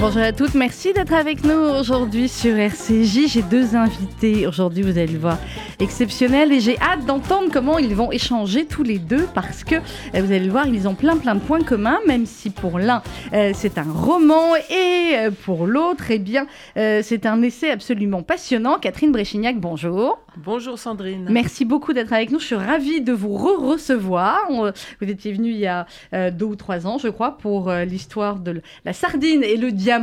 Bonjour à toutes, merci d'être avec nous aujourd'hui sur RCJ. J'ai deux invités aujourd'hui, vous allez le voir, exceptionnels et j'ai hâte d'entendre comment ils vont échanger tous les deux parce que euh, vous allez le voir, ils ont plein plein de points communs, même si pour l'un euh, c'est un roman et euh, pour l'autre, eh bien, c'est un essai absolument passionnant. Catherine Bréchignac, bonjour. Bonjour Sandrine. Merci beaucoup d'être avec nous. Je suis ravie de vous re-recevoir. Vous étiez venu il y a deux ou trois ans, je crois, pour l'histoire de la sardine et le diable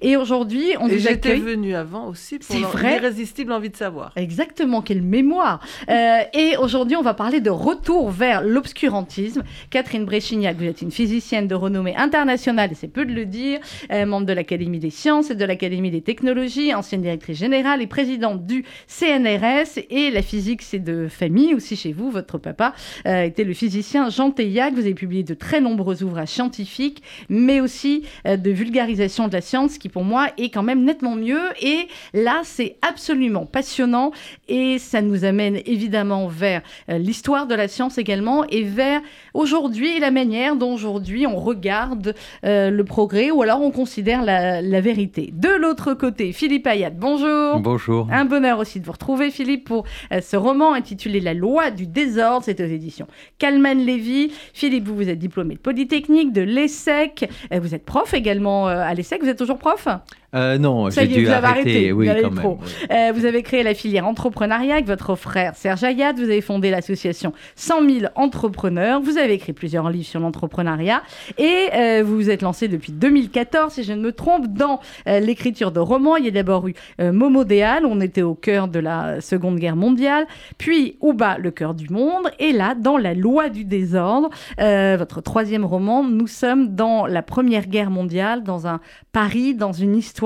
et aujourd'hui, on et vous j'étais venue avant aussi pour l'irrésistible envie de savoir. Exactement, quelle mémoire. Euh, et aujourd'hui, on va parler de retour vers l'obscurantisme. Catherine Bréchignac, vous êtes une physicienne de renommée internationale, et c'est peu de le dire, euh, membre de l'Académie des sciences et de l'Académie des technologies, ancienne directrice générale et présidente du CNRS. Et la physique, c'est de famille aussi chez vous. Votre papa euh, était le physicien Jean Teillac. Vous avez publié de très nombreux ouvrages scientifiques, mais aussi de vulgarisation de la science qui pour moi est quand même nettement mieux. Et là, c'est absolument passionnant et ça nous amène évidemment vers euh, l'histoire de la science également et vers aujourd'hui la manière dont aujourd'hui on regarde euh, le progrès ou alors on considère la, vérité. De l'autre côté, Philippe Ayat, bonjour. Bonjour. Un bonheur aussi de vous retrouver, Philippe, pour euh, ce roman intitulé La loi du désordre. C'est aux éditions Calman Lévy. Philippe, vous, vous êtes diplômé de Polytechnique, de l'ESSEC. vous êtes prof également à l'ESSEC vous êtes toujours prof? Euh, non, j'ai dû vous arrêter. Oui, quand même, euh, vous avez créé la filière entrepreneuriat avec votre frère Serge Ayat. Vous avez fondé l'association 100 000 entrepreneurs. Vous avez écrit plusieurs livres sur l'entrepreneuriat et euh, vous vous êtes lancé depuis 2014, si je ne me trompe, dans l'écriture de romans. Il y a d'abord eu Momo Déal, on était au cœur de la Seconde Guerre mondiale, puis Ouba, le cœur du monde, et là, dans La loi du désordre, votre troisième roman, nous sommes dans la Première Guerre mondiale, dans un Paris, dans une histoire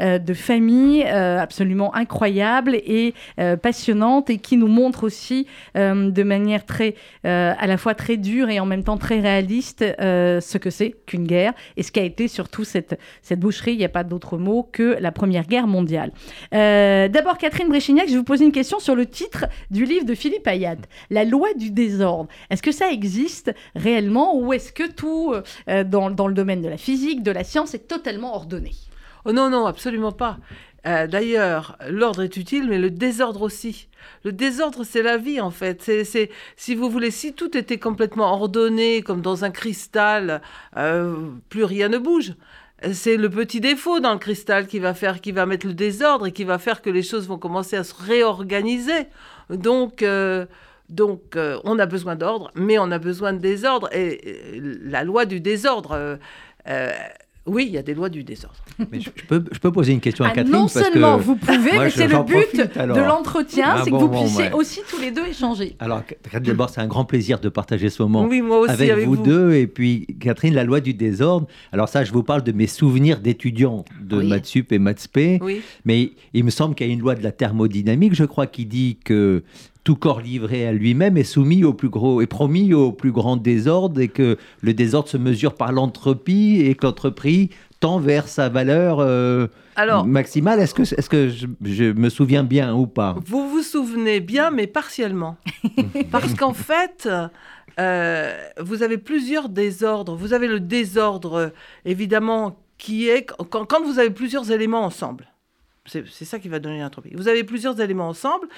euh, de famille euh, absolument incroyable et euh, passionnante et qui nous montre aussi de manière très, à la fois très dure et en même temps très réaliste ce que c'est qu'une guerre et ce qu'a été surtout cette, cette boucherie, il n'y a pas d'autre mot, que la Première Guerre mondiale. D'abord, Catherine Bréchignac, je vous poser une question sur le titre du livre de Philippe Ayad, La loi du désordre. Est-ce que ça existe réellement ou est-ce que tout dans, dans le domaine de la physique, de la science est totalement ordonné? Oh non, non, absolument pas. Euh, d'ailleurs, l'ordre est utile, mais le désordre aussi. Le désordre, c'est la vie, en fait. C'est, si vous voulez, si tout était complètement ordonné, comme dans un cristal, euh, plus rien ne bouge. C'est le petit défaut dans le cristal qui va faire, qui va mettre le désordre et qui va faire que les choses vont commencer à se réorganiser. Donc, euh, donc, on a besoin d'ordre, mais on a besoin de désordre. Et, la loi du désordre oui, il y a des lois du désordre. Mais je, peux, je peux poser une question à ah, Catherine Non seulement vous pouvez, mais c'est le but de l'entretien, ah c'est que vous puissiez aussi tous les deux échanger. Alors, d'abord, c'est un grand plaisir de partager ce moment avec, vous, deux. Et puis, Catherine, la loi du désordre. Alors ça, je vous parle de mes souvenirs d'étudiants de oui. Matsup et Matspé. Oui. Mais il me semble qu'il y a une loi de la thermodynamique, je crois, qui dit que tout corps livré à lui-même est soumis au plus gros et promis au plus grand désordre et que le désordre se mesure par l'entropie et que l'entreprise tend vers sa valeur euh, maximale. Est-ce que, est que je, me souviens bien ou pas? Vous vous souvenez bien, mais partiellement. Parce qu'en fait, euh, vous avez plusieurs désordres. Vous avez le désordre, évidemment, qui est quand vous avez plusieurs éléments ensemble. C'est ça qui va donner l'entropie. Vous avez plusieurs éléments ensemble,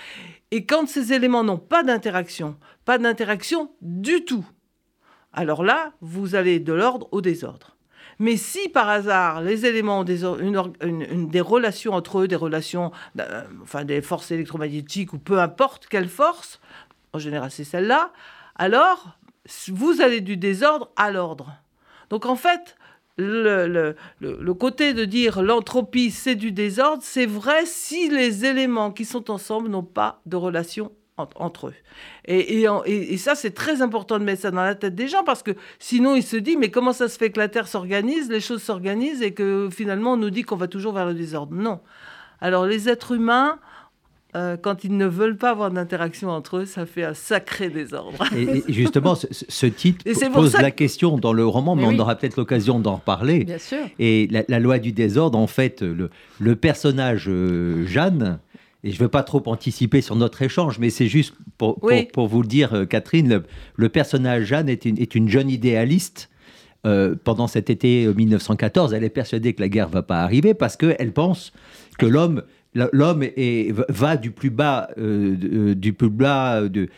et quand ces éléments n'ont pas d'interaction, pas d'interaction du tout, alors là, vous allez de l'ordre au désordre. Mais si par hasard les éléments ont des, relations entre eux, des relations, euh, enfin des forces électromagnétiques ou peu importe quelle force, en général c'est celle-là, alors vous allez du désordre à l'ordre. Donc en fait, le, le, côté de dire l'entropie, c'est du désordre, c'est vrai si les éléments qui sont ensemble n'ont pas de relation entre eux. Et, et, ça, c'est très important de mettre ça dans la tête des gens parce que sinon, ils se disent, mais comment ça se fait que la Terre s'organise, les choses s'organisent et que finalement, on nous dit qu'on va toujours vers le désordre? Non. Alors, les êtres humains euh, quand ils ne veulent pas avoir d'interaction entre eux, ça fait un sacré désordre. Et, justement, ce, titre pose la question dans le roman, mais, on aura peut-être l'occasion d'en reparler. Bien sûr. Et la, loi du désordre, en fait, le, le personnage euh, Jeanne, et je ne veux pas trop anticiper sur notre échange, mais c'est juste pour, pour, vous le dire, euh, Catherine, le, personnage Jeanne est une, est une jeune idéaliste. pendant cet été 1914, elle est persuadée que la guerre va pas arriver parce qu'elle pense que l'homme l'homme va du plus bas, euh, euh, du plus bas de,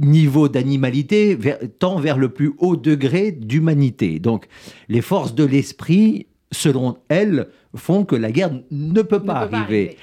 niveau d'animalité tend vers le plus haut degré d'humanité. Donc, les forces de l'esprit, selon elle, font que la guerre ne peut pas arriver.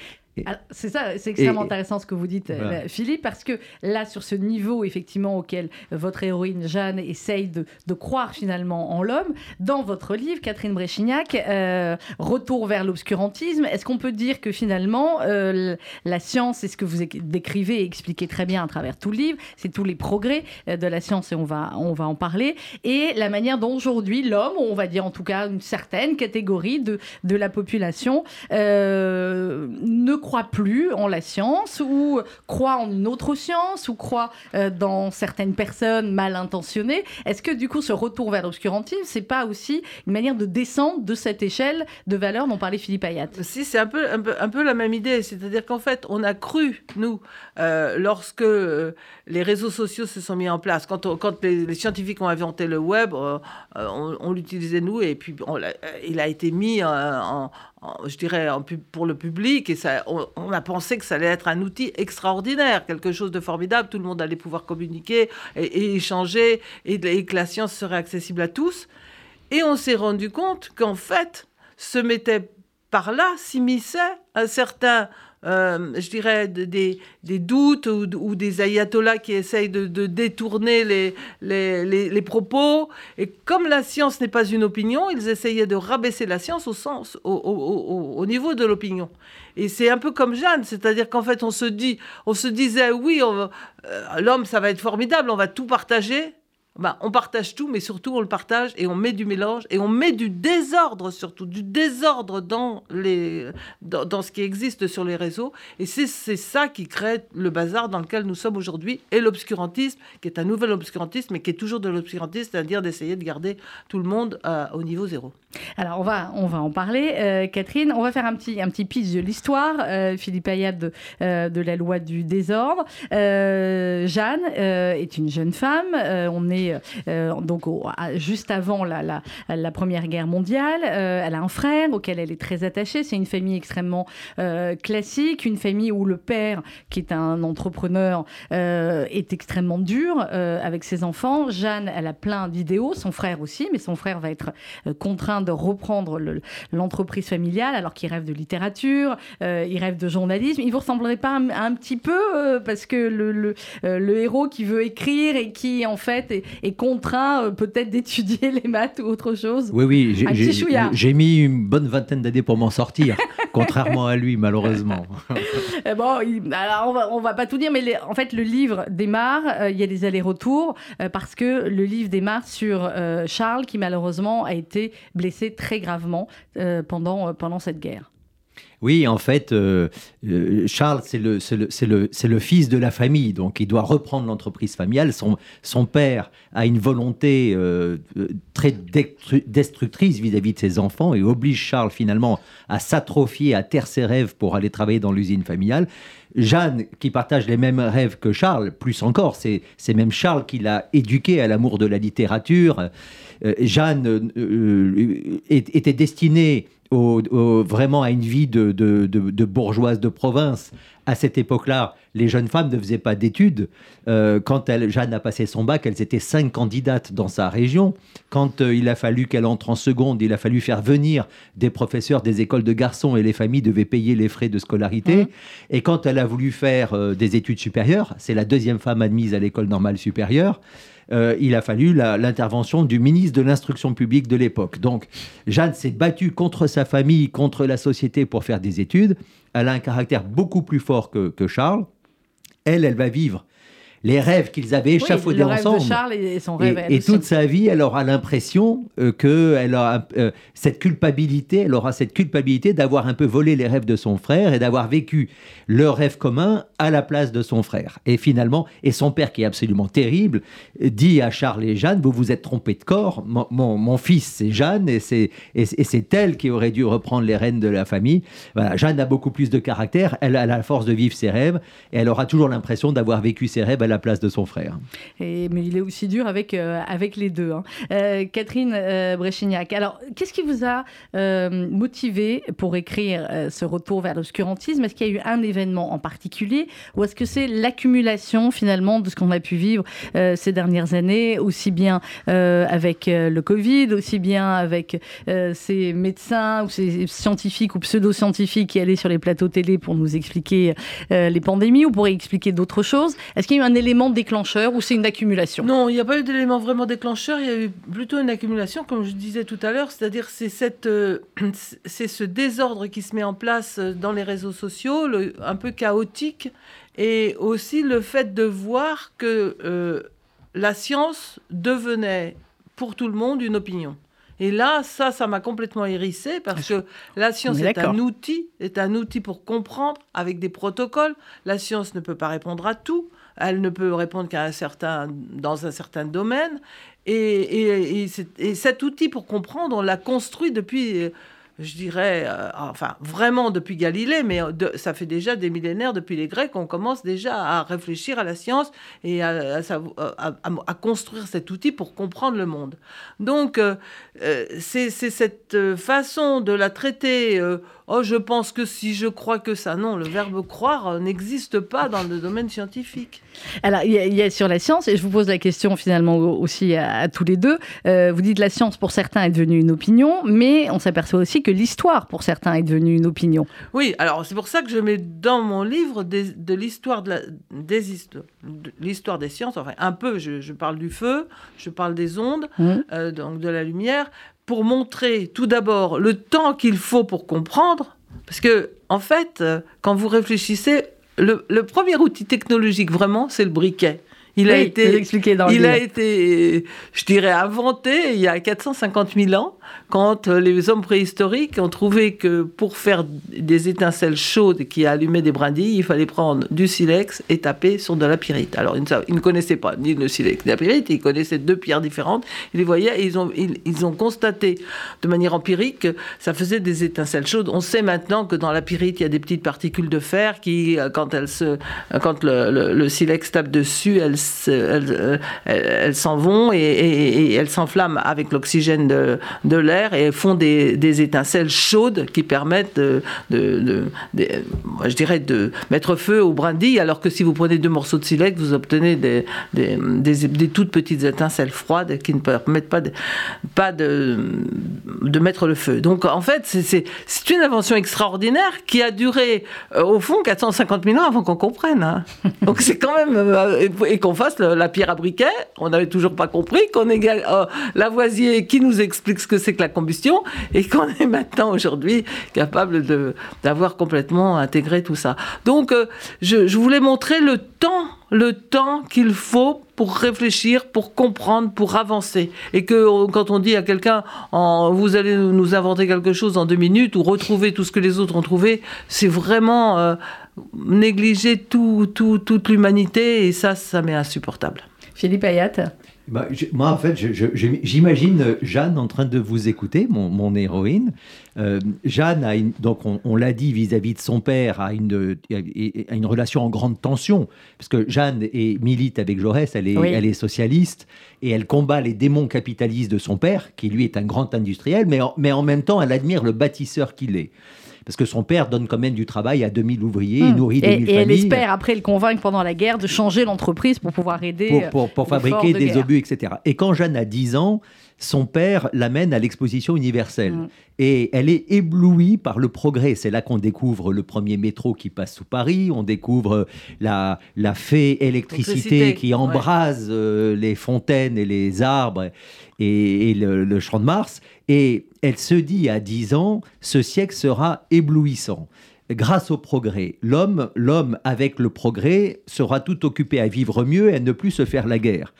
C'est ça, c'est extrêmement intéressant ce que vous dites, euh, Philippe, parce que là, sur ce niveau, effectivement, auquel votre héroïne Jeanne essaye de, croire finalement en l'homme, dans votre livre, Catherine Bréchignac, euh, Retour vers l'obscurantisme, est-ce qu'on peut dire que finalement, euh, la science, c'est ce que vous décrivez et expliquez très bien à travers tout le livre, c'est tous les progrès de la science et on va, on va en parler, et la manière dont aujourd'hui l'homme, on va dire en tout cas une certaine catégorie de, de la population, ne croit plus en la science ou croit en une autre science ou croit euh, dans certaines personnes mal intentionnées. Est-ce que du coup ce retour vers l'obscurantisme, c'est pas aussi une manière de descendre de cette échelle de valeur dont parlait Philippe Ayat Si, c'est un peu, un, peu, la même idée. C'est-à-dire qu'en fait, on a cru, nous, euh, lorsque euh, les réseaux sociaux se sont mis en place, quand, quand les, scientifiques ont inventé le web, on, l'utilisait nous et puis il a été mis en, je dirais, pour le public, et ça, on, a pensé que ça allait être un outil extraordinaire, quelque chose de formidable, tout le monde allait pouvoir communiquer et, échanger, et, que la science serait accessible à tous. Et on s'est rendu compte qu'en fait, se mettait par là, s'immisçait un certain euh, je dirais, des, des doutes ou, des ayatollahs qui essayent de, détourner les, les, propos. Et comme la science n'est pas une opinion, ils essayaient de rabaisser la science au, sens, au, au niveau de l'opinion. Et c'est un peu comme Jeanne, c'est-à-dire qu'en fait, on se, dit, on se disait, oui, euh, l'homme, ça va être formidable, on va tout partager. Bah, on partage tout, mais surtout on le partage et on met du mélange et on met du désordre surtout, du désordre dans, les, dans, ce qui existe sur les réseaux. Et c'est ça qui crée le bazar dans lequel nous sommes aujourd'hui et l'obscurantisme, qui est un nouvel obscurantisme, mais qui est toujours de l'obscurantisme, c'est-à-dire d'essayer de garder tout le monde euh, au niveau zéro. Alors on va, on va en parler, euh, Catherine. On va faire un petit, un petit pitch de l'histoire. Euh, Philippe Ayat de, de, la loi du désordre. Jeanne est une jeune femme. on est euh, donc juste avant la, Première Guerre mondiale. Euh, elle a un frère auquel elle est très attachée. C'est une famille extrêmement euh, classique, une famille où le père, qui est un entrepreneur, est extrêmement dur avec ses enfants. Jeanne, elle a plein d'idéaux, son frère aussi, mais son frère va être contraint de reprendre l'entreprise familiale alors qu'il rêve de littérature, il rêve de journalisme. Il vous ressemblerait pas un, petit peu parce que le, le, le, héros qui veut écrire et qui en fait est, est contraint euh, peut-être d'étudier les maths ou autre chose. Oui, oui, j'ai mis une bonne vingtaine d'années pour m'en sortir, contrairement à lui, malheureusement. Eh bon, alors on va, on va pas tout dire, mais en fait, le livre démarre, euh, il y a des allers-retours, euh, parce que le livre démarre sur Charles, qui malheureusement a été blessé très gravement pendant, pendant cette guerre. Oui, en fait, euh, euh, Charles, c'est le, le, le, fils de la famille, donc il doit reprendre l'entreprise familiale. Son, son, père a une volonté euh, très destructrice vis-à-vis de ses enfants et oblige Charles finalement à s'atrophier, à taire ses rêves pour aller travailler dans l'usine familiale. Jeanne, qui partage les mêmes rêves que Charles, plus encore, c'est même Charles qui l'a éduqué à l'amour de la littérature. Jeanne était destinée vraiment à une vie de, de, bourgeoise de province. À cette époque-là, les jeunes femmes ne faisaient pas d'études. Euh, quand elle, Jeanne a passé son bac, elles étaient cinq candidates dans sa région. Quand euh, il a fallu qu'elle entre en seconde, il a fallu faire venir des professeurs des écoles de garçons et les familles devaient payer les frais de scolarité. Mmh. Et quand elle a voulu faire euh, des études supérieures, c'est la deuxième femme admise à l'école normale supérieure. Euh, il a fallu l'intervention du ministre de l'instruction publique de l'époque. Donc, Jeanne s'est battue contre sa famille, contre la société pour faire des études. Elle a un caractère beaucoup plus fort que, Charles. Elle, elle va vivre les rêves qu'ils avaient échafaudés ensemble. De Charles et son rêve. Et, toute sa vie, elle aura l'impression euh, que elle a euh, cette culpabilité, elle aura cette culpabilité d'avoir un peu volé les rêves de son frère et d'avoir vécu leur rêve commun à la place de son frère. Et finalement, et son père qui est absolument terrible, dit à Charles et Jeanne, vous vous êtes trompés de corps, mon, fils c'est Jeanne et c'est et, c'est elle qui aurait dû reprendre les rênes de la famille. Voilà, Jeanne a beaucoup plus de caractère, elle a la force de vivre ses rêves et elle aura toujours l'impression d'avoir vécu ses rêves à la place de son frère. Mais il est aussi dur avec, euh, avec les deux. Hein. Euh, Catherine euh, alors qu'est-ce qui vous a motivé pour écrire ce retour vers l'obscurantisme? Est-ce qu'il y a eu un événement en particulier? Ou est-ce que c'est l'accumulation finalement de ce qu'on a pu vivre ces dernières années, aussi bien avec le Covid, aussi bien avec ces médecins ou ces scientifiques ou pseudo-scientifiques qui allaient sur les plateaux télé pour nous expliquer les pandémies ou pour expliquer d'autres choses? Est-ce qu'il y a eu un élément déclencheur ou c'est une accumulation? Non, il n'y a pas eu d'élément vraiment déclencheur. Il y a eu plutôt une accumulation, comme je disais tout à l'heure. C'est-à-dire c'est cette, euh, c'est ce désordre qui se met en place dans les réseaux sociaux, un peu chaotique, et aussi le fait de voir que euh, la science devenait pour tout le monde une opinion. Et là, ça, ça m'a complètement hérissé parce que la science est un outil, est un outil pour comprendre avec des protocoles. La science ne peut pas répondre à tout. Elle ne peut répondre qu'à un certain, dans un certain domaine. Et, et, cet outil pour comprendre, on l'a construit depuis je dirais, euh, enfin vraiment depuis Galilée, mais ça fait déjà des millénaires depuis les Grecs, on commence déjà à réfléchir à la science et à, à, construire cet outil pour comprendre le monde. Donc euh, euh, c'est cette façon de la traiter Oh, je pense que si je crois que ça. Non, le verbe croire n'existe pas dans le domaine scientifique. Alors, il y, a sur la science, et je vous pose la question finalement aussi à, tous les deux. Euh, vous dites la science pour certains est devenue une opinion, mais on s'aperçoit aussi que l'histoire pour certains est devenue une opinion. Oui, alors c'est pour ça que je mets dans mon livre de l'histoire de, des, l'histoire des sciences. Enfin, un peu, je, parle du feu, je parle des ondes, mmh. euh, donc de la lumière, pour montrer tout d'abord le temps qu'il faut pour comprendre, parce que en fait, euh, quand vous réfléchissez, le, premier outil technologique vraiment, c'est le briquet. Il a été, il a été, je dirais, inventé il y a 450 000 ans quand euh, les hommes préhistoriques ont trouvé que pour faire des étincelles chaudes qui allumaient des brindilles, il fallait prendre du silex et taper sur de la pyrite. Alors, ils ne, connaissaient pas ni le silex ni la pyrite, ils connaissaient deux pierres différentes. Ils les voyaient et ils ont, ils, ont constaté de manière empirique que ça faisait des étincelles chaudes. On sait maintenant que dans la pyrite, il y a des petites particules de fer qui, euh, quand, elles se, quand le, le, silex tape dessus, elles, elles, elles, s'en vont et, elles s'enflamment avec l'oxygène de, l'air et font des, étincelles chaudes qui permettent de, je dirais, de mettre feu aux brindilles, alors que si vous prenez deux morceaux de silex, vous obtenez des, toutes petites étincelles froides qui ne permettent pas de, mettre le feu. Donc en fait, c'est une invention extraordinaire qui a duré, euh, au fond, 450 000 ans avant qu'on comprenne. Hein. Donc c'est quand même... Euh, fasse la pierre à briquet, on n'avait toujours pas compris, qu'on ait euh, Lavoisier qui nous explique ce que c'est que la combustion et qu'on est maintenant aujourd'hui capable d'avoir complètement intégré tout ça. Donc euh, je voulais montrer le temps le temps qu'il faut pour réfléchir, pour comprendre, pour avancer. Et que quand on dit à quelqu'un, vous allez nous inventer quelque chose en deux minutes ou retrouver tout ce que les autres ont trouvé, c'est vraiment euh, négliger tout, tout, toute l'humanité et ça, ça m'est insupportable. Philippe Ayat bah, moi, en fait, j'imagine Jeanne en train de vous écouter, mon, héroïne. Euh, Jeanne, a donc on, l'a dit vis-à-vis de son père, a une, a une relation en grande tension, parce que Jeanne est, milite avec Jaurès, elle est, elle est socialiste, et elle combat les démons capitalistes de son père, qui lui est un grand industriel, mais mais en même temps, elle admire le bâtisseur qu'il est parce que son père donne quand même du travail à 2000 ouvriers, il hmm. nourrit 2000 familles. Et elle espère après le convaincre pendant la guerre de changer l'entreprise pour pouvoir aider. Pour, pour, fabriquer des obus, etc. Et quand Jeanne a 10 ans, son père l'amène à l'exposition universelle. Hmm. Et elle est éblouie par le progrès. C'est là qu'on découvre le premier métro qui passe sous Paris, on découvre la, la fée électricité qui embrase euh, les fontaines et les arbres et, le, champ de Mars. Et elle se dit à 10 ans, ce siècle sera éblouissant. grâce au progrès. L'homme, l'homme avec le progrès, sera tout occupé à vivre mieux et à ne plus se faire la guerre.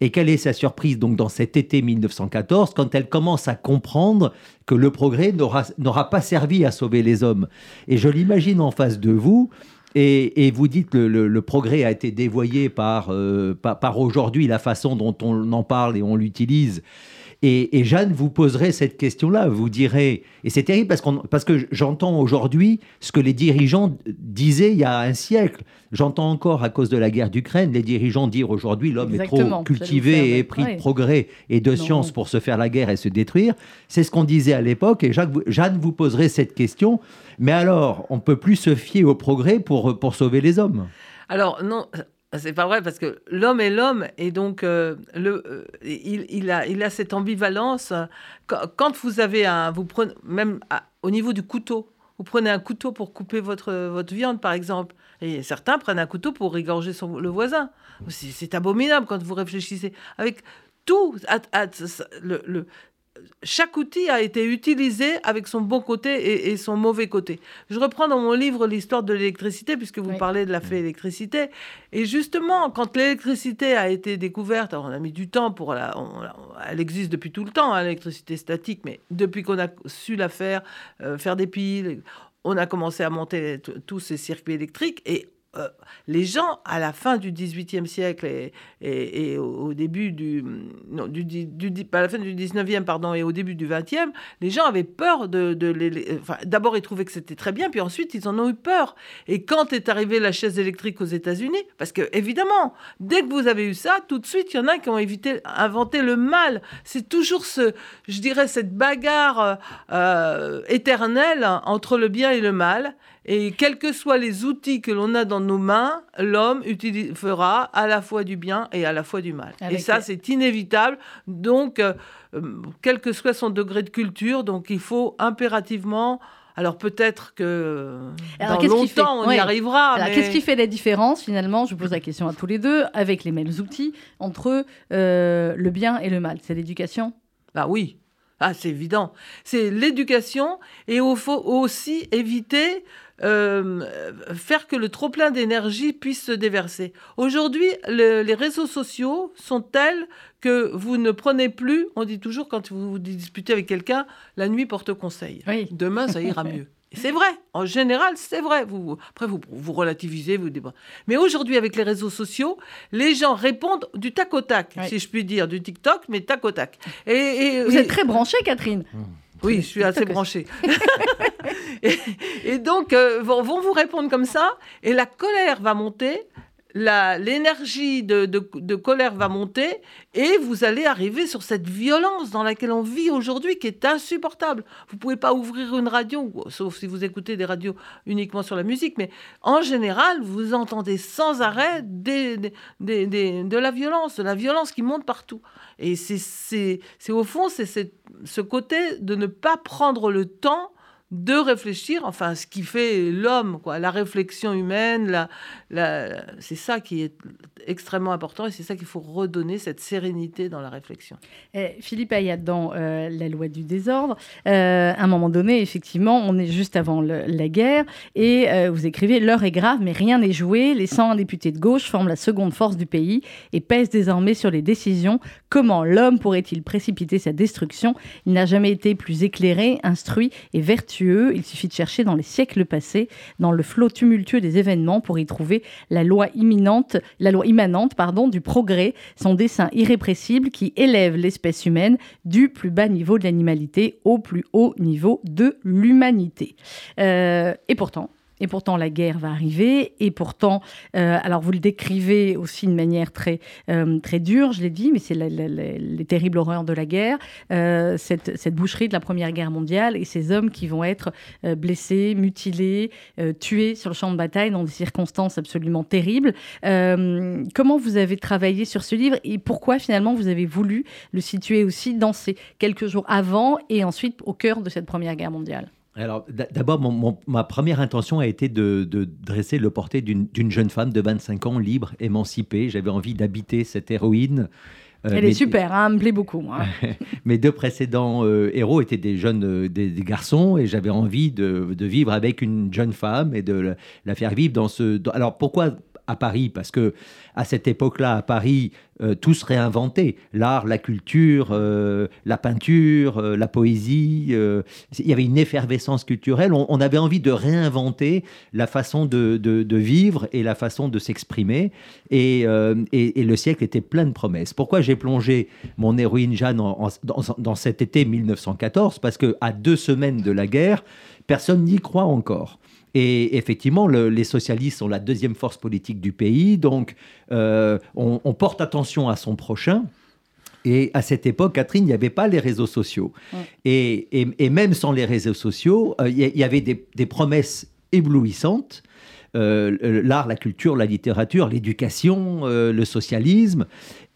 Et quelle est sa surprise donc dans cet été 1914 quand elle commence à comprendre que le progrès n'aura pas servi à sauver les hommes. Et je l'imagine en face de vous. Et, vous dites que le, progrès a été dévoyé par, euh, par aujourd'hui, la façon dont on en parle et on l'utilise. Et, Jeanne vous poserait cette question-là, vous direz, et c'est terrible parce, parce que j'entends aujourd'hui ce que les dirigeants disaient il y a un siècle. J'entends encore à cause de la guerre d'Ukraine les dirigeants dire aujourd'hui l'homme est trop cultivé et pris de progrès et de science pour se faire la guerre et se détruire. C'est ce qu'on disait à l'époque et Jeanne vous poserait cette question. Mais alors, on peut plus se fier au progrès pour, pour sauver les hommes? Alors non, c'est pas vrai parce que l'homme est l'homme et donc euh, le, euh, il, il, a, il a cette ambivalence. Quand, vous avez un, vous prenez même au niveau du couteau, vous prenez un couteau pour couper votre votre viande par exemple, et certains prennent un couteau pour égorger son, le voisin. C'est abominable quand vous réfléchissez avec tout. le, le, chaque outil a été utilisé avec son bon côté et, son mauvais côté. Je reprends dans mon livre l'histoire de l'électricité, puisque vous parlez de la fée électricité. Et justement, quand l'électricité a été découverte, on a mis du temps pour la. elle existe depuis tout le temps, hein, l'électricité statique, mais depuis qu'on a su la faire, euh, faire des piles, on a commencé à monter tous ces circuits électriques et euh, les gens, à la fin du XVIIIe siècle et, et, au, début du, non, du, du, à la fin du XIXe, pardon, et au début du XXe, les gens avaient peur de, de enfin, d'abord ils trouvaient que c'était très bien, puis ensuite ils en ont eu peur. Et quand est arrivée la chaise électrique aux États-Unis, parce que évidemment, dès que vous avez eu ça, tout de suite il y en a qui ont évité, inventé le mal. C'est toujours ce, je dirais, cette bagarre euh, éternelle entre le bien et le mal. Et quels que soient les outils que l'on a dans nos mains, l'homme fera à la fois du bien et à la fois du mal. et ça, c'est inévitable. Donc, euh, euh, quel que soit son degré de culture, donc il faut impérativement alors peut-être que dans longtemps, on y arrivera. Qu'est-ce qui fait la différence finalement? Je pose la question à tous les deux, avec les mêmes outils, entre euh, le bien et le mal. C'est l'éducation? Bah oui. Ah, c'est évident. C'est l'éducation et il faut aussi éviter euh, faire que le trop-plein d'énergie puisse se déverser. Aujourd'hui, les réseaux sociaux sont tels que vous ne prenez plus, on dit toujours quand vous, vous disputez avec quelqu'un, la nuit porte conseil. Demain, ça ira mieux. C'est vrai, en général, c'est vrai. Vous, après, vous, vous relativisez, vous dites. Mais aujourd'hui, avec les réseaux sociaux, les gens répondent du tac au tac, si je puis dire, du TikTok, mais tac au tac. Et, vous êtes très branchée, Catherine. Mmh. Oui, je suis assez branchée. et, donc, euh, vont, vous répondre comme ça, et la colère va monter, l'énergie de, de, colère va monter, et vous allez arriver sur cette violence dans laquelle on vit aujourd'hui, qui est insupportable. Vous pouvez pas ouvrir une radio, sauf si vous écoutez des radios uniquement sur la musique, mais en général, vous entendez sans arrêt des, des, de la violence, de la violence qui monte partout. Et c'est au fond, c'est ce côté de ne pas prendre le temps de réfléchir, enfin, ce qui fait l'homme, quoi, la réflexion humaine, la, la, c'est ça qui est extrêmement important et c'est ça qu'il faut redonner, cette sérénité dans la réflexion. Eh, Philippe Ayat, dans euh, La loi du désordre, euh, à un moment donné, effectivement, on est juste avant la guerre et euh, vous écrivez L'heure est grave, mais rien n'est joué. Les 100 députés de gauche forment la seconde force du pays et pèsent désormais sur les décisions. Comment l'homme pourrait-il précipiter sa destruction? Il n'a jamais été plus éclairé, instruit et vertueux il suffit de chercher dans les siècles passés, dans le flot tumultueux des événements, pour y trouver la loi imminente, la loi immanente, pardon, du progrès, son dessin irrépressible qui élève l'espèce humaine du plus bas niveau de l'animalité au plus haut niveau de l'humanité. Euh, et pourtant, et pourtant, la guerre va arriver. Et pourtant, euh, alors vous le décrivez aussi de manière très, euh, très dure, je l'ai dit, mais c'est les terribles horreurs de la guerre, euh, cette, cette, boucherie de la Première Guerre mondiale et ces hommes qui vont être blessés, mutilés, tués sur le champ de bataille dans des circonstances absolument terribles. comment vous avez travaillé sur ce livre et pourquoi finalement vous avez voulu le situer aussi dans ces quelques jours avant et ensuite au cœur de cette Première Guerre mondiale? Alors, d'abord, ma première intention a été de, dresser le portrait d'une jeune femme de 25 ans, libre, émancipée. J'avais envie d'habiter cette héroïne Elle est super, hein, elle me plaît beaucoup. Moi. mes deux précédents héros étaient des jeunes des, garçons et j'avais envie de, vivre avec une jeune femme et de la, faire vivre dans ce. alors pourquoi à Paris parce que à cette époque-là, à Paris, euh, tout se réinventait. L'art, la culture, euh, la peinture, euh, la poésie. il y avait une effervescence culturelle. On, avait envie de réinventer la façon de, vivre et la façon de s'exprimer. Et, le siècle était plein de promesses. Pourquoi j'ai plongé mon héroïne Jeanne dans, dans, cet été 1914 Parce que à deux semaines de la guerre, personne n'y croit encore. Et effectivement, les socialistes sont la deuxième force politique du pays, donc euh, on, porte attention à son prochain. Et à cette époque, Catherine, il n'y avait pas les réseaux sociaux. Et, même sans les réseaux sociaux, euh, il y, avait des, promesses éblouissantes. Euh, l'art, la culture, la littérature, l'éducation, le socialisme.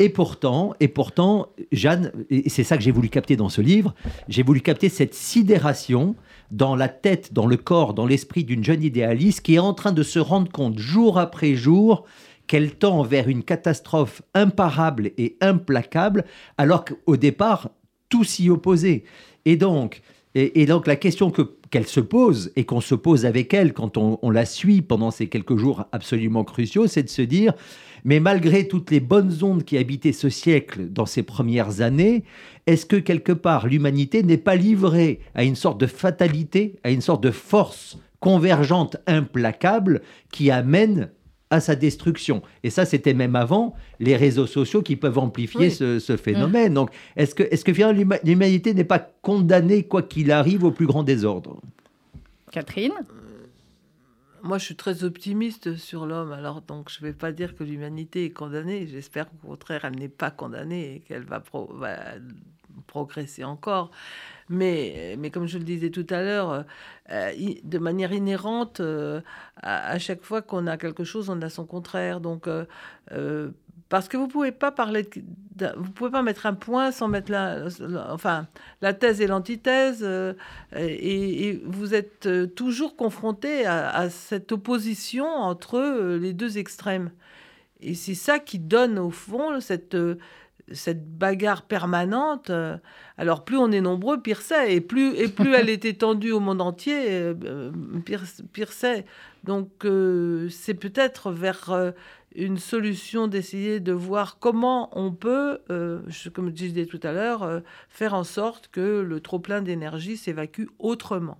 Et pourtant, et pourtant, Jeanne, et c'est ça que j'ai voulu capter dans ce livre, j'ai voulu capter cette sidération dans la tête, dans le corps, dans l'esprit d'une jeune idéaliste qui est en train de se rendre compte jour après jour qu'elle tend vers une catastrophe imparable et implacable, alors qu'au départ, tout s'y opposait. Et donc, et, donc la question que, qu'elle se pose et qu'on se pose avec elle quand on, on la suit pendant ces quelques jours absolument cruciaux, c'est de se dire, mais malgré toutes les bonnes ondes qui habitaient ce siècle dans ces premières années, est-ce que quelque part l'humanité n'est pas livrée à une sorte de fatalité, à une sorte de force convergente implacable qui amène à sa destruction? Et ça, c'était même avant les réseaux sociaux qui peuvent amplifier ce, phénomène. Mm. Donc, est-ce que, est-ce que l'humanité n'est pas condamnée, quoi qu'il arrive, au plus grand désordre? Catherine? Moi, je suis très optimiste sur l'homme, alors donc je ne vais pas dire que l'humanité est condamnée. J'espère qu'au contraire, elle n'est pas condamnée et qu'elle va, progresser encore. Mais, mais comme je le disais tout à l'heure, euh, de manière inhérente, euh, à, chaque fois qu'on a quelque chose, on a son contraire. Donc, euh, parce que vous pouvez pas parler, vous pouvez pas mettre un point sans mettre la, enfin, la thèse et l'antithèse, euh, et, vous êtes euh, toujours confronté à, cette opposition entre euh, les deux extrêmes. Et c'est ça qui donne au fond cette cette bagarre permanente. Alors plus on est nombreux, pire c'est, et plus et plus elle est étendue au monde entier, pire, pire c'est. Donc c'est peut-être vers une solution d'essayer de voir comment on peut, euh, comme je disais tout à l'heure, euh, faire en sorte que le trop-plein d'énergie s'évacue autrement.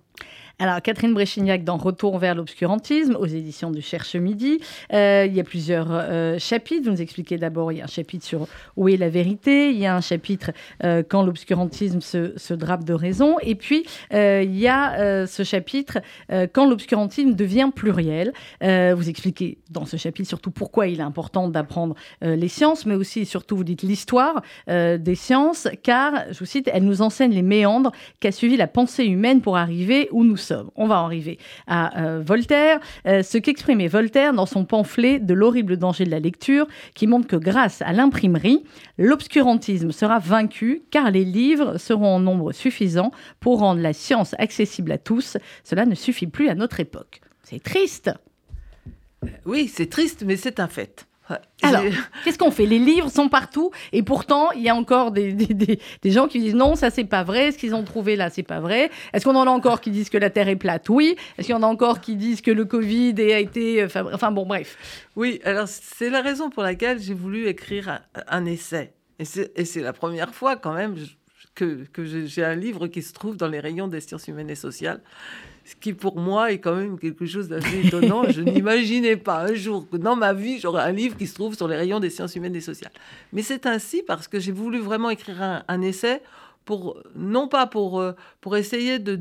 Alors, Catherine Bréchignac dans Retour vers l'obscurantisme, aux éditions du Cherche Midi. Euh, il y a plusieurs chapitres. Vous nous expliquez d'abord, il y a un chapitre sur où est la vérité, il y a un chapitre quand l'obscurantisme se, drape de raison, et puis il y a ce chapitre quand l'obscurantisme devient pluriel. vous expliquez dans ce chapitre surtout pourquoi il est important d'apprendre les sciences, mais aussi et surtout vous dites l'histoire des sciences, car, je vous cite, elle nous enseigne les méandres qu'a suivi la pensée humaine pour arriver où nous on va arriver à euh, Voltaire, euh, ce qu'exprimait Voltaire dans son pamphlet de l'horrible danger de la lecture, qui montre que grâce à l'imprimerie, l'obscurantisme sera vaincu, car les livres seront en nombre suffisant pour rendre la science accessible à tous. Cela ne suffit plus à notre époque. C'est triste. Oui, c'est triste, mais c'est un fait. Alors, qu'est-ce qu'on fait? Les livres sont partout et pourtant, il y a encore des, des, des, gens qui disent non, ça c'est pas vrai, ce qu'ils ont trouvé là, c'est pas vrai. Est-ce qu'on en a encore qui disent que la Terre est plate? Oui. Est-ce qu'il y en a encore qui disent que le Covid a été. Enfin, bon, bref. Oui, alors c'est la raison pour laquelle j'ai voulu écrire un, essai. Et c'est la première fois quand même que, que j'ai un livre qui se trouve dans les rayons des sciences humaines et sociales ce qui pour moi est quand même quelque chose d'assez étonnant. Je n'imaginais pas un jour que dans ma vie, j'aurais un livre qui se trouve sur les rayons des sciences humaines et sociales. Mais c'est ainsi parce que j'ai voulu vraiment écrire un, essai pour non pas pour euh, pour essayer de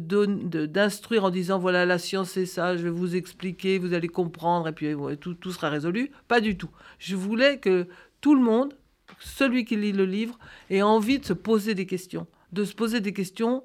d'instruire en disant voilà la science c'est ça je vais vous expliquer vous allez comprendre et puis tout, tout sera résolu pas du tout je voulais que tout le monde celui qui lit le livre ait envie de se poser des questions de se poser des questions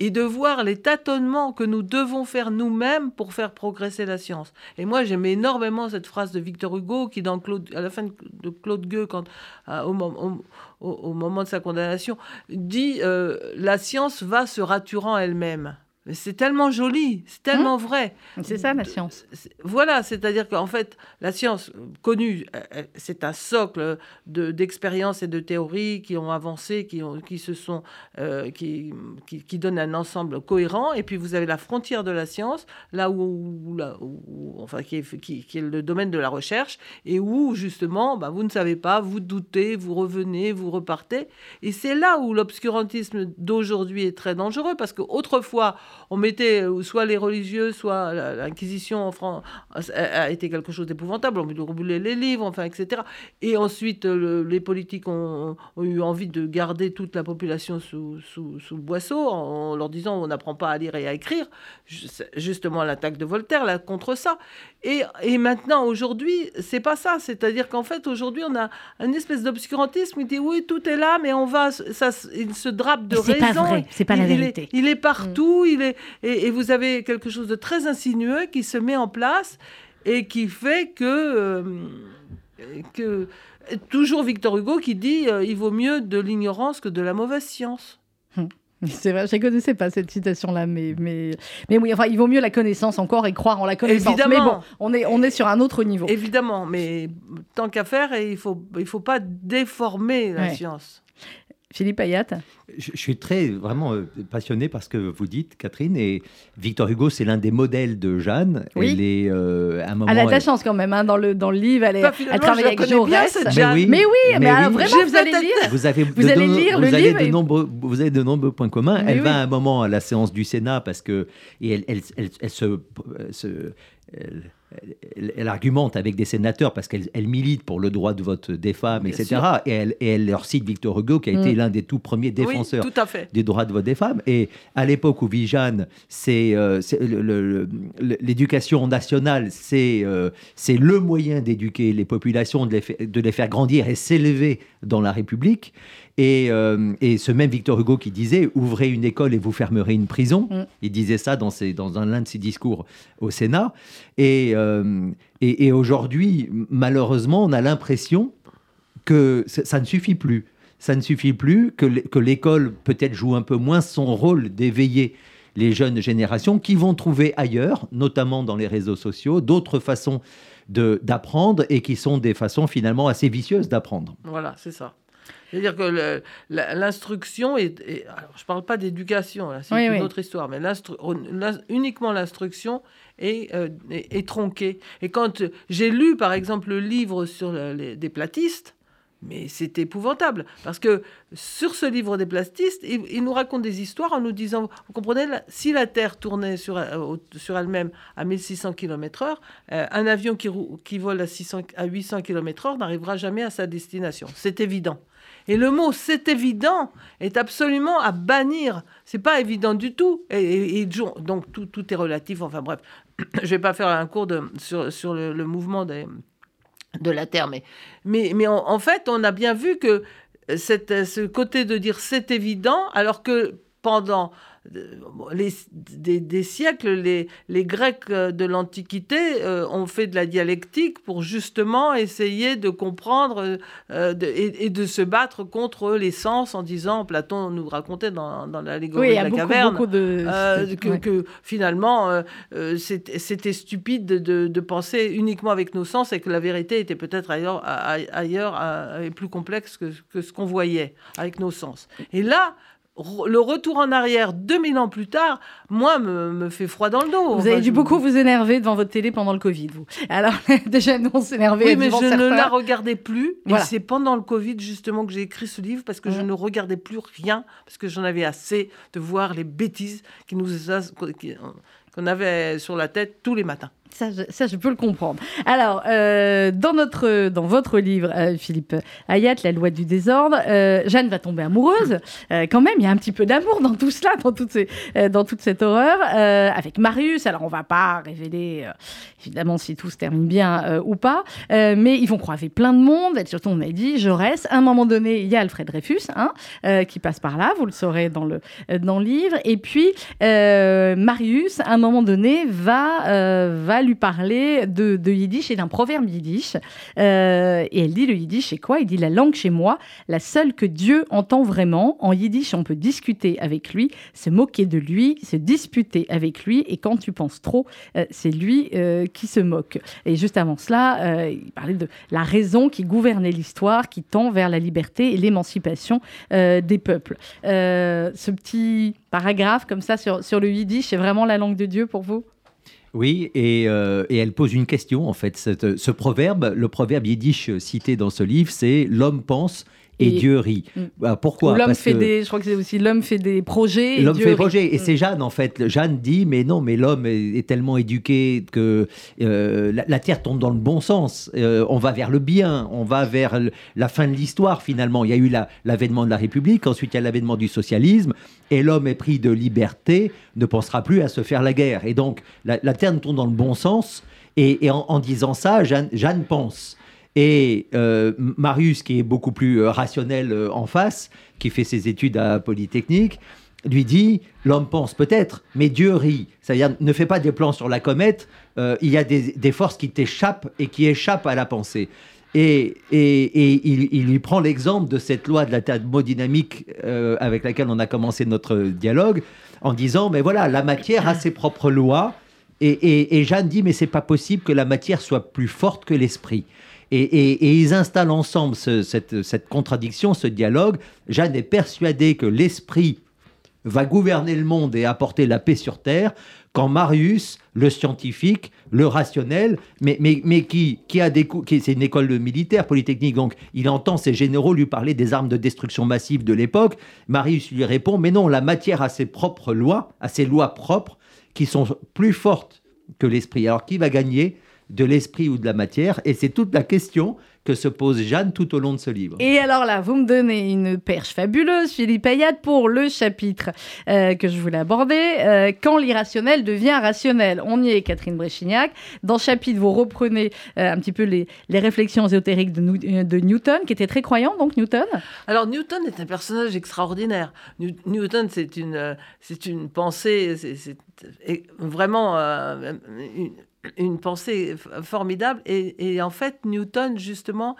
et de voir les tâtonnements que nous devons faire nous-mêmes pour faire progresser la science. Et moi, j'aimais énormément cette phrase de Victor Hugo qui, dans Claude, à la fin de Claude Gueux, quand, euh, au, au, moment de sa condamnation, dit euh, La science va se raturant elle-même. C'est tellement joli, c'est tellement mmh. vrai. C'est ça la science. Voilà, c'est-à-dire qu'en fait, la science connue, euh, euh, c'est un socle d'expériences et de théories qui ont avancé, qui, ont, qui se sont, euh, qui, qui, donnent un ensemble cohérent. Et puis vous avez la frontière de la science, là où, là où enfin, qui est, qui, est, le domaine de la recherche, et où justement, bah, vous ne savez pas, vous doutez, vous revenez, vous repartez. Et c'est là où l'obscurantisme d'aujourd'hui est très dangereux, parce qu'autrefois, on mettait euh, soit les religieux, soit l'Inquisition en France a été quelque chose d'épouvantable. On voulait les livres, enfin, etc. Et ensuite, les politiques ont, eu envie de garder toute la population sous, sous, le boisseau en, leur disant on n'apprend pas à lire et à écrire. Justement, l'attaque de Voltaire là, contre ça. Et, et maintenant, aujourd'hui, c'est pas ça. C'est-à-dire qu'en fait, aujourd'hui, on a une espèce d'obscurantisme qui dit oui, tout est là, mais on va, ça, il se drape de raison. C'est pas vrai, c'est pas la vérité. il est partout, il est, et, vous avez quelque chose de très insinueux qui se met en place et qui fait que, euh, que toujours Victor Hugo qui dit euh, il vaut mieux de l'ignorance que de la mauvaise science. Hum. C'est vrai, je ne connaissais pas cette citation-là, mais, mais, mais oui, enfin, il vaut mieux la connaissance encore et croire en la connaissance. Évidemment. Mais bon, on est, on est sur un autre niveau. Évidemment, mais tant qu'à faire, il ne faut, il faut pas déformer la science. Philippe Ayat je, suis très vraiment euh, passionné par ce que vous dites, Catherine. Et Victor Hugo, c'est l'un des modèles de Jeanne. Oui. Elle est euh, un moment. Elle a de la chance quand même hein, dans le dans le livre. Elle, est, elle travaille avec Jaurès. Mais oui, mais oui, mais, vraiment vous allez lire. Vous avez vous allez lire le vous livre. Avez de nombreux, vous avez de nombreux points communs. elle va un moment à la séance du Sénat parce que et elle, elle, elle, se, se elle, argumente avec des sénateurs parce qu'elle milite pour le droit de vote des femmes, etc. Et elle, et elle, leur cite Victor Hugo, qui a été mm. l'un des tout premiers défenseurs des droits de vote des femmes. Et à l'époque où c'est euh, l'éducation nationale, euh, c'est le moyen d'éduquer les populations, de les, de les faire grandir et s'élever dans la République. Euh, et, ce même Victor Hugo qui disait ouvrez une école et vous fermerez une prison. Mm. Il disait ça dans, ses, dans un, l'un de ses discours au Sénat. Euh, et, et, aujourd'hui, malheureusement, on a l'impression que ça ne suffit plus. Ça ne suffit plus, que l'école peut-être joue un peu moins son rôle d'éveiller les jeunes générations qui vont trouver ailleurs, notamment dans les réseaux sociaux, d'autres façons d'apprendre et qui sont des façons finalement assez vicieuses d'apprendre. Voilà, c'est ça. C'est-à-dire que l'instruction est, alors je ne parle pas d'éducation, c'est une autre histoire, mais uniquement l'instruction euh, est, est, tronquée. Et quand j'ai lu, par exemple, le livre sur les, des platistes, mais c'est épouvantable, parce que sur ce livre des platistes, il, nous raconte des histoires en nous disant, vous comprenez, si la Terre tournait sur, euh, sur elle-même à 1600 km/h, euh, un avion qui, qui vole à, 600, à 800 km/h n'arrivera jamais à sa destination. C'est évident. Et le mot c'est évident est absolument à bannir. C'est pas évident du tout. Et, donc tout, tout, est relatif. Enfin bref, je vais pas faire un cours sur, sur le, mouvement des, de la Terre. Mais, mais, mais en, fait, on a bien vu que cette, ce côté de dire c'est évident, alors que pendant les, des, siècles, les, les, Grecs de l'Antiquité euh, ont fait de la dialectique pour justement essayer de comprendre euh, et, de se battre contre les sens en disant, Platon nous racontait dans, dans l'allégorie de la caverne, euh, que, finalement c'était stupide de, de, penser uniquement avec nos sens et que la vérité était peut-être ailleurs, ailleurs et plus complexe que, que ce qu'on voyait avec nos sens. Et là, le retour en arrière 2000 ans plus tard, moi, me, fait froid dans le dos. Vous avez dû beaucoup vous énerver devant votre télé pendant le Covid, vous. Alors, déjà, nous, on s'énervait. Oui, mais je ne la regardais plus. Et c'est pendant le Covid, justement, que j'ai écrit ce livre, parce que je ne regardais plus rien, parce que j'en avais assez de voir les bêtises qui nous, qu'on avait sur la tête tous les matins. Ça je, peux le comprendre. Alors, euh, dans, notre, dans votre livre, euh, Philippe Hayat, La loi du désordre, euh, Jeanne va tomber amoureuse. quand même, il y a un petit peu d'amour dans tout cela, dans, toutes ces, dans toute cette horreur, avec Marius. Alors, on va pas révéler, évidemment, si tout se termine bien ou pas, mais ils vont croiser plein de monde. Et surtout, on a dit, Jaurès. À un moment donné, il y a Alfred Dreyfus, hein, qui passe par là, vous le saurez dans le, dans le livre. Et puis, Marius, à un moment donné, va, va lui parler de, yiddish et d'un proverbe yiddish. et elle dit le yiddish, c'est quoi? Il dit la langue chez moi, la seule que Dieu entend vraiment. En yiddish, on peut discuter avec lui, se moquer de lui, se disputer avec lui. Et quand tu penses trop, c'est lui qui se moque. Et juste avant cela, il parlait de la raison qui gouvernait l'histoire, qui tend vers la liberté et l'émancipation des peuples. ce petit paragraphe comme ça sur, sur le yiddish, c'est vraiment la langue de Dieu pour vous? Oui, et, euh, et, elle pose une question en fait. ce proverbe, le proverbe yiddish cité dans ce livre, c'est l'homme pense et, Dieu rit. Mm. Bah, pourquoi L'homme fait des, je crois que c'est aussi l'homme fait des projets. L'homme fait des projets, et c'est mm. Jeanne en fait. Jeanne dit, mais non, mais l'homme est, tellement éduqué que euh, la, terre tombe dans le bon sens. Euh, on va vers le bien, on va vers la fin de l'histoire finalement. Il y a eu l'avènement de la République, ensuite il y a l'avènement du socialisme, et l'homme est pris de liberté, ne pensera plus à se faire la guerre. Et donc la, terre tombe dans le bon sens. Et, en, disant ça, Jeanne, Jeanne pense et euh, Marius, qui est beaucoup plus euh, rationnel euh, en face, qui fait ses études à Polytechnique, lui dit l'homme pense peut-être, mais Dieu rit. C'est-à-dire ne fais pas des plans sur la comète. il y a des, forces qui t'échappent et qui échappent à la pensée. Et, il, lui prend l'exemple de cette loi de la thermodynamique avec laquelle on a commencé notre dialogue, en disant mais voilà, la matière a ses propres lois. Et, Jeanne dit mais c'est pas possible que la matière soit plus forte que l'esprit. Et, ils installent ensemble cette, contradiction, ce dialogue. Jeanne est persuadée que l'esprit va gouverner le monde et apporter la paix sur Terre, quand Marius, le scientifique, le rationnel, mais, qui, a des qui, c'est une école militaire, polytechnique, donc il entend ses généraux lui parler des armes de destruction massive de l'époque. Marius lui répond, mais non, la matière a ses propres lois, a ses lois propres, qui sont plus fortes que l'esprit. Alors qui va gagner? De l'esprit ou de la matière Et c'est toute la question que se pose Jeanne tout au long de ce livre. Et alors là, vous me donnez une perche fabuleuse, Philippe Ayad, pour le chapitre euh, que je voulais aborder, euh, Quand l'irrationnel devient rationnel. On y est, Catherine Bréchignac. Dans ce chapitre, vous reprenez euh, un petit peu les, réflexions ésotériques de, de, Newton, qui était très croyant, donc Newton? Alors Newton est un personnage extraordinaire. Newton, c'est une, c'est une pensée, c'est vraiment une une pensée formidable. Et, en fait, Newton, justement,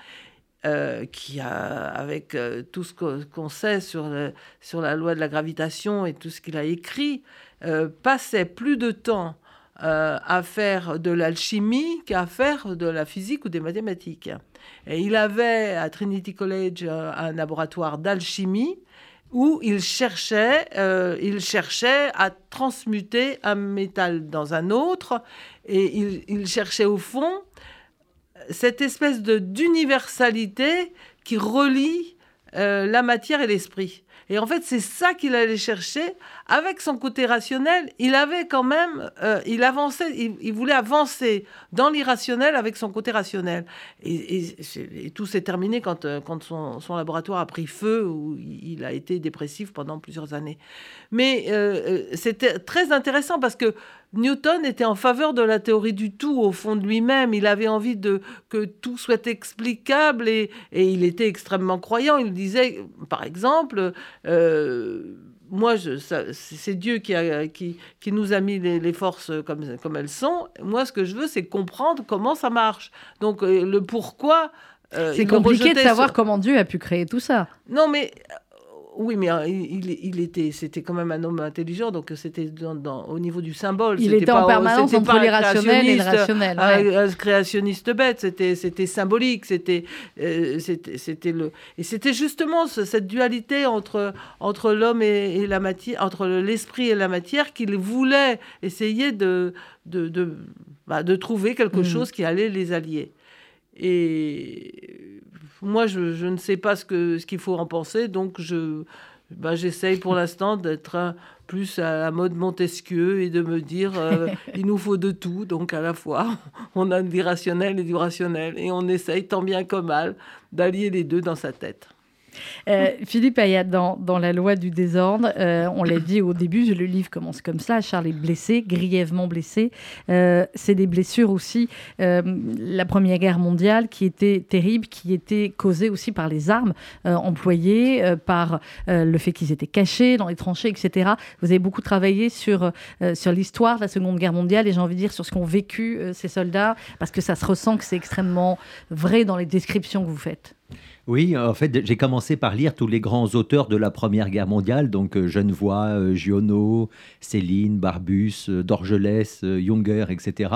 euh, qui a, avec euh, tout ce qu'on sait sur, sur la loi de la gravitation et tout ce qu'il a écrit, euh, passait plus de temps à faire de l'alchimie qu'à faire de la physique ou des mathématiques. Et il avait à Trinity College un laboratoire d'alchimie où il cherchait, il cherchait à transmuter un métal dans un autre et il, cherchait au fond cette espèce de d'universalité qui relie euh, la matière et l'esprit. Et en fait, c'est ça qu'il allait chercher. Avec son côté rationnel, il avait quand même, euh, il avançait, il, voulait avancer dans l'irrationnel avec son côté rationnel. Et, tout s'est terminé quand, euh, quand son, son, laboratoire a pris feu, où il a été dépressif pendant plusieurs années. Mais c'était très intéressant parce que Newton était en faveur de la théorie du tout au fond de lui-même. Il avait envie de que tout soit explicable et, il était extrêmement croyant. Il disait, par exemple, euh, moi, c'est Dieu qui, a, qui, qui, nous a mis les, forces comme, comme elles sont. Moi, ce que je veux, c'est comprendre comment ça marche. Donc, euh, le pourquoi. Euh, c'est compliqué de savoir comment Dieu a pu créer tout ça. Non, mais oui, mais euh, il, était, c'était quand même un homme intelligent, donc c'était au niveau du symbole. Il était, en permanence entre l'irrationnel et le rationnel. Un, créationniste bête, c'était, c'était symbolique, c'était, euh, c'était, le, et c'était justement cette dualité entre entre l'homme et, la matière, entre l'esprit et la matière, qu'il voulait essayer de de de, bah, de trouver quelque mm. chose qui allait les allier. Et moi, je, ne sais pas ce qu'il ce qu'il faut en penser, donc je, bah, j'essaye pour l'instant d'être plus à la mode Montesquieu et de me dire euh, il nous faut de tout, donc à la fois on a du rationnel et du rationnel, et on essaye tant bien que mal d'allier les deux dans sa tête. Euh, Philippe Ayat, dans, dans, La loi du désordre, euh, on l'a dit au début, le livre commence comme ça. Charles est blessé, grièvement blessé. Euh, c'est des blessures aussi. la Première Guerre mondiale qui était terrible, qui était causée aussi par les armes employées, par le fait qu'ils étaient cachés dans les tranchées, etc. Vous avez beaucoup travaillé sur, sur l'histoire de la Seconde Guerre mondiale et j'ai envie de dire sur ce qu'ont vécu ces soldats, parce que ça se ressent que c'est extrêmement vrai dans les descriptions que vous faites. Oui, en fait, j'ai commencé par lire tous les grands auteurs de la Première Guerre mondiale, donc euh, Genevois, euh, Giono, Céline, Barbus, euh, Dorgelès, Junger, etc.,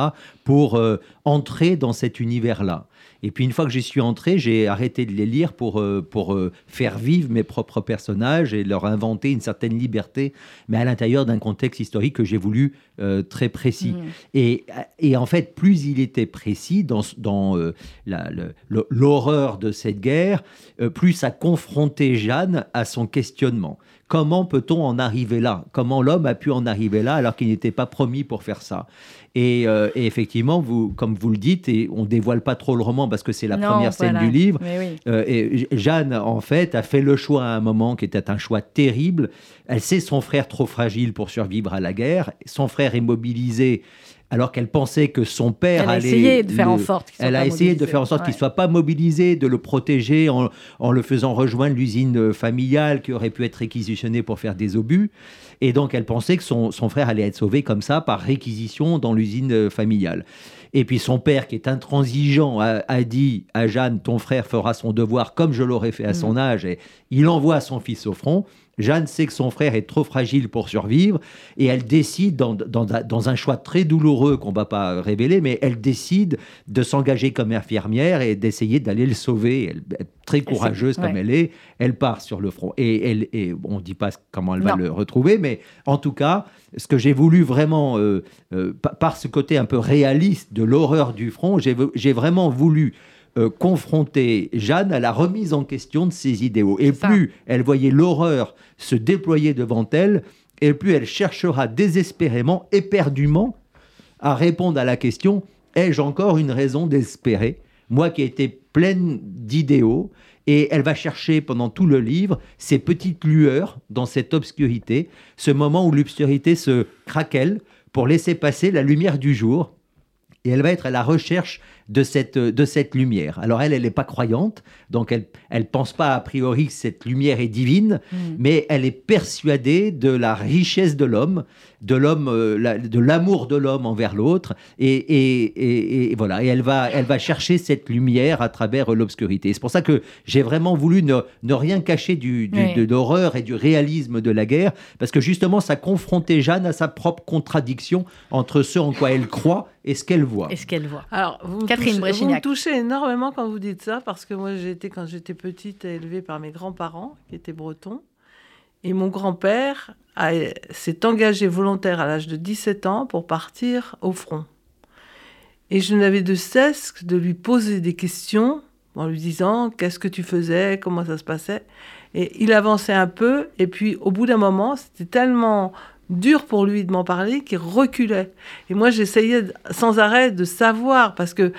pour entrer dans cet univers-là. Et puis une fois que j'y suis entré, j'ai arrêté de les lire pour, euh, pour euh, faire vivre mes propres personnages et leur inventer une certaine liberté, mais à l'intérieur d'un contexte historique que j'ai voulu euh, très précis. Mmh. Et, et, en fait, plus il était précis dans, dans l'horreur de cette guerre, plus ça confrontait Jeanne à son questionnement. Comment peut-on en arriver là? Comment l'homme a pu en arriver là alors qu'il n'était pas promis pour faire ça? Euh, et, effectivement, vous, comme vous le dites, et on dévoile pas trop le roman parce que c'est la première scène du livre. Euh, et Jeanne, en fait, a fait le choix à un moment qui était un choix terrible. Elle sait son frère trop fragile pour survivre à la guerre. Son frère est mobilisé alors qu'elle pensait que son père elle a Essayé de faire en sorte elle a essayé de faire en sorte qu'il ne soit pas mobilisé, de le protéger en, en le faisant rejoindre l'usine familiale qui aurait pu être réquisitionnée pour faire des obus. Et donc, elle pensait que son, frère allait être sauvé comme ça par réquisition dans l'usine euh, familiale. Et puis son père, qui est intransigeant, a, dit à Jeanne, ton frère fera son devoir comme je l'aurais fait à son mm. âge. Et il envoie son fils au front. Jeanne sait que son frère est trop fragile pour survivre et elle décide, dans, un choix très douloureux qu'on ne va pas révéler, mais elle décide de s'engager comme infirmière et d'essayer d'aller le sauver. Elle, est très courageuse comme elle est, elle part sur le front. Et, elle, et on ne dit pas comment elle va le retrouver, mais en tout cas, ce que j'ai voulu vraiment, euh, euh, par ce côté un peu réaliste de l'horreur du front, j'ai vraiment voulu euh, confronter Jeanne à la remise en question de ses idéaux. Et plus elle voyait l'horreur se déployer devant elle, et plus elle cherchera désespérément, éperdument, à répondre à la question ai-je encore une raison d'espérer? Moi qui ai été pleine d'idéaux, et elle va chercher pendant tout le livre ces petites lueurs dans cette obscurité, ce moment où l'obscurité se craquelle pour laisser passer la lumière du jour. Et elle va être à la recherche de cette, de cette lumière. Alors elle, elle n'est pas croyante, donc elle ne pense pas a priori que cette lumière est divine, mm. mais elle est persuadée de la richesse de l'homme, de l'homme, euh, de l'amour de l'homme envers l'autre, et, et, et, voilà. Et elle va, elle va chercher cette lumière à travers l'obscurité. C'est pour ça que j'ai vraiment voulu ne, ne, rien cacher du, de l'horreur et du réalisme de la guerre, parce que justement, ça confrontait Jeanne à sa propre contradiction entre ce en quoi elle croit et ce qu'elle voit. Et ce qu'elle voit. Alors, vous Catherine Vous me touchez énormément quand vous dites ça, parce que moi, été, quand j'étais petite, élevée par mes grands-parents, qui étaient bretons. Et mon grand-père s'est engagé volontaire à l'âge de 17 ans pour partir au front. Et je n'avais de cesse de lui poser des questions en lui disant qu'est-ce que tu faisais, comment ça se passait? Et il avançait un peu, et puis au bout d'un moment, c'était tellement dur pour lui de m'en parler qu'il reculait. Et moi, j'essayais sans arrêt de savoir, parce que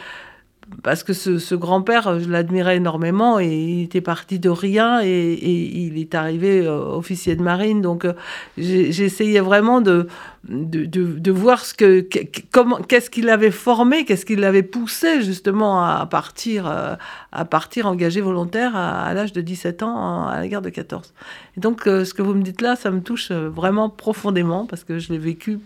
parce que ce, grand-père, je l'admirais énormément et il était parti de rien et, il est arrivé euh, officier de marine. Donc euh, j'essayais vraiment de, de, voir ce que, qu'est-ce qu'il avait formé, qu'est-ce qu'il l'avait poussé justement à partir, euh, à partir engagé volontaire à, l'âge de 17 ans à la guerre de 14. Et donc ce que vous me dites là, ça me touche vraiment profondément parce que je l'ai vécu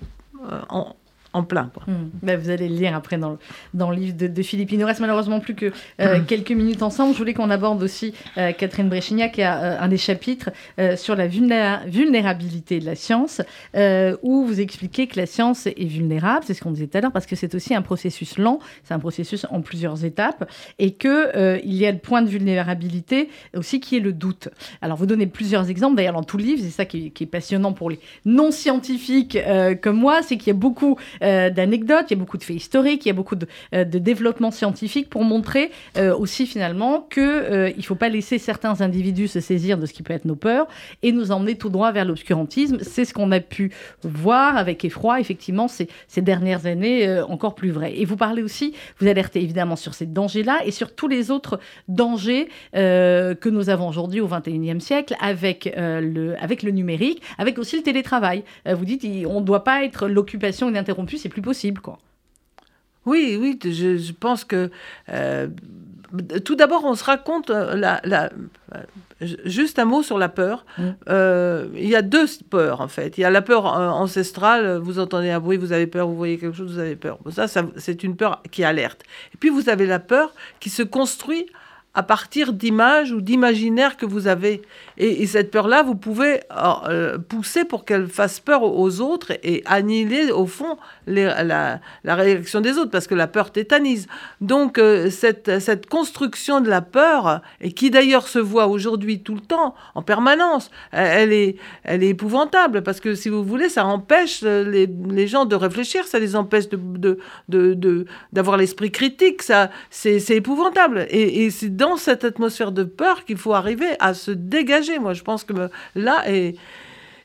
en, en plein. Hmm. Ben, vous allez le lire après dans le, dans le livre de, Philippe. Il nous reste malheureusement plus que euh, hmm. quelques minutes ensemble. Je voulais qu'on aborde aussi euh, Catherine Bréchignac, qui a euh, un des chapitres sur la vulnérabilité de la science, où vous expliquez que la science est vulnérable, c'est ce qu'on disait tout à l'heure, parce que c'est aussi un processus lent, c'est un processus en plusieurs étapes, et qu'il il y a le point de vulnérabilité aussi qui est le doute. Alors vous donnez plusieurs exemples, d'ailleurs dans tout le livre, c'est ça qui est, qui est, passionnant pour les non-scientifiques comme moi, c'est qu'il y a beaucoup d'anecdotes, il y a beaucoup de faits historiques, il y a beaucoup de, de développement scientifique pour montrer aussi finalement qu'il ne faut pas laisser certains individus se saisir de ce qui peut être nos peurs et nous emmener tout droit vers l'obscurantisme. C'est ce qu'on a pu voir avec effroi, effectivement, ces, dernières années, encore plus vrai. Et vous parlez aussi, vous alertez évidemment sur ces dangers-là et sur tous les autres dangers que nous avons aujourd'hui au XXIe siècle avec, le, avec le numérique, avec aussi le télétravail. vous dites, on ne doit pas être l'occupation ininterrompue, c'est plus possible, quoi. Oui, oui, je, pense que tout d'abord, on se raconte la, la, juste un mot sur la peur. Mmh. il y a deux peurs en fait. Il y a la peur ancestrale. Vous entendez un bruit, vous avez peur. Vous voyez quelque chose, vous avez peur. ça c'est une peur qui alerte. Et puis vous avez la peur qui se construit à partir d'images ou d'imaginaires que vous avez. Et, cette peur-là, vous pouvez euh, pousser pour qu'elle fasse peur aux autres et annihiler, au fond, la, réaction des autres, parce que la peur tétanise. Donc, euh, cette, cette, construction de la peur, et qui d'ailleurs se voit aujourd'hui tout le temps, en permanence, elle est, elle est épouvantable, parce que si vous voulez, ça empêche les, les gens de réfléchir, ça les empêche d'avoir de, de, de, l'esprit critique, ça, c'est épouvantable. Et, et c'est dans cette atmosphère de peur qu'il faut arriver à se dégager. Moi, je pense que là, et,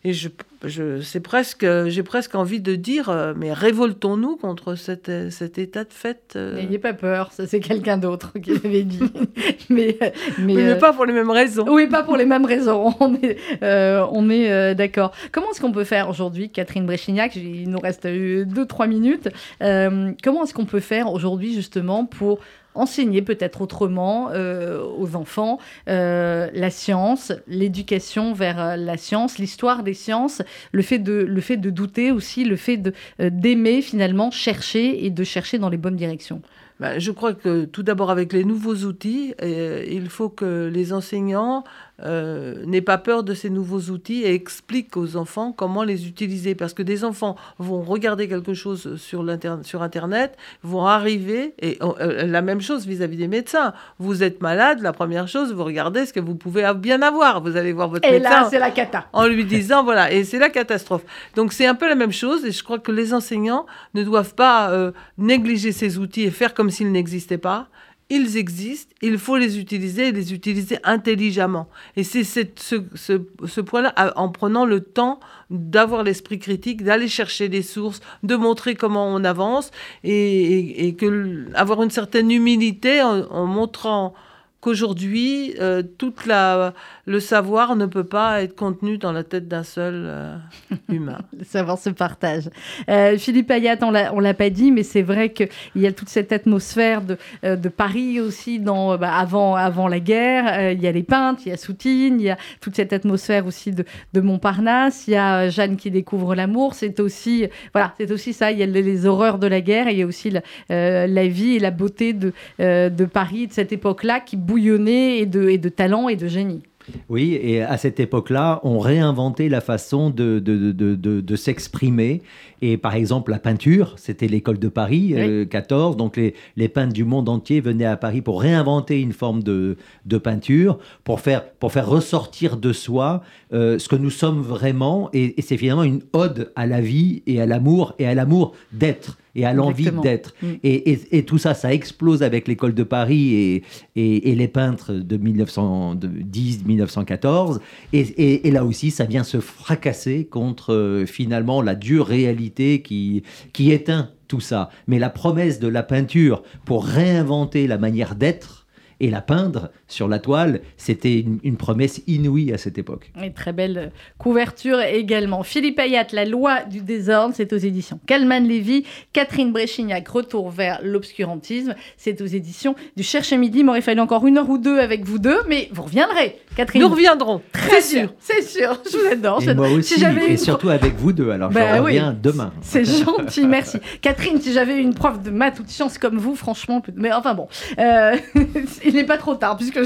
et je, je c'est presque, j'ai presque envie de dire, euh, mais révoltons-nous contre cet, cet état de fait. Euh. N'ayez pas peur, ça c'est quelqu'un d'autre qui l'avait dit. mais, mais, mais, pas pour les mêmes raisons. Oui, pas pour les mêmes raisons. On est, euh, on est d'accord. Comment est-ce qu'on peut faire aujourd'hui, Catherine Bréchignac Il nous reste 2-3 minutes. comment est-ce qu'on peut faire aujourd'hui justement pour enseigner peut-être autrement euh, aux enfants euh, la science, l'éducation vers euh, la science, l'histoire des sciences, le fait de, le fait de douter aussi, le fait d'aimer finalement chercher et de chercher dans les bonnes directions. Ben, je crois que tout d'abord avec les nouveaux outils, il faut que les enseignants euh, n'aient pas peur de ces nouveaux outils et expliquent aux enfants comment les utiliser. Parce que des enfants vont regarder quelque chose sur, sur Internet, vont arriver, et euh, la même chose vis-à-vis des médecins. Vous êtes malade, la première chose, vous regardez ce que vous pouvez bien avoir. Vous allez voir votre et médecin. Et là, c'est la cata. En lui disant, voilà, et c'est la catastrophe. Donc c'est un peu la même chose, et je crois que les enseignants ne doivent pas euh, négliger ces outils et faire comme s'ils n'existaient pas ils existent, il faut les utiliser et les utiliser intelligemment. Et c'est ce, ce, point-là, en prenant le temps d'avoir l'esprit critique, d'aller chercher des sources, de montrer comment on avance et, que avoir une certaine humilité en montrant qu'aujourd'hui, euh, toute la, le savoir ne peut pas être contenu dans la tête d'un seul euh, humain. le savoir se partage. Euh, Philippe Ayat, on ne l'a pas dit, mais c'est vrai qu'il y a toute cette atmosphère de, de Paris aussi dans, bah, avant, avant la guerre. il y a les peintres, il y a Soutine, il y a toute cette atmosphère aussi de, de Montparnasse. Il y a Jeanne qui découvre l'amour. C'est aussi, voilà, c'est aussi ça. Il y a les, horreurs de la guerre et il y a aussi la, la vie et la beauté de, de Paris de cette époque-là qui bouillonné et de, et de talent et de génie. Oui, et à cette époque-là, on réinventait la façon de, de, de, de s'exprimer. Et par exemple, la peinture, c'était l'école de Paris, 14. Euh, donc les, les, peintres du monde entier venaient à Paris pour réinventer une forme de, peinture, pour faire, pour faire ressortir de soi euh, ce que nous sommes vraiment. Et, et c'est finalement une ode à la vie et à l'amour, et à l'amour d'être et à l'envie d'être. Mm. Et, et, tout ça, ça explose avec l'école de Paris et, et, les peintres de 1910-1914. Et, là aussi, ça vient se fracasser contre euh, finalement la dure réalité qui, éteint tout ça. Mais la promesse de la peinture pour réinventer la manière d'être et la peindre sur la toile, c'était une, promesse inouïe à cette époque. Et très belle couverture également. Philippe Ayat, La loi du désordre, c'est aux éditions Calman Lévy. Catherine Bréchignac, Retour vers l'obscurantisme, c'est aux éditions du Cherche Midi. Il m'aurait fallu encore une heure ou deux avec vous deux, mais vous reviendrez, Catherine. Nous reviendrons, très sûr. C'est sûr, je vous adore. Et moi aussi, et surtout avec vous deux, alors je bah reviens demain. C'est gentil, merci. Catherine, si j'avais une prof de maths ou de sciences comme vous, franchement, mais enfin bon, euh, il n'est pas trop tard, puisque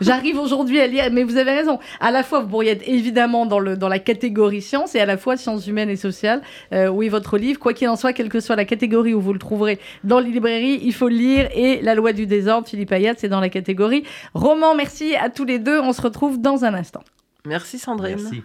j'arrive aujourd'hui à lire. Mais vous avez raison. À la fois, vous pourriez être évidemment dans, le, dans la catégorie sciences et à la fois sciences humaines et sociales. Euh, oui, votre livre, quoi qu'il en soit, quelle que soit la catégorie où vous le trouverez dans les librairies, il faut le lire. Et La loi du désordre, Philippe Ayat, c'est dans la catégorie roman. Merci à tous les deux. On se retrouve dans un instant. Merci Sandrine. Merci.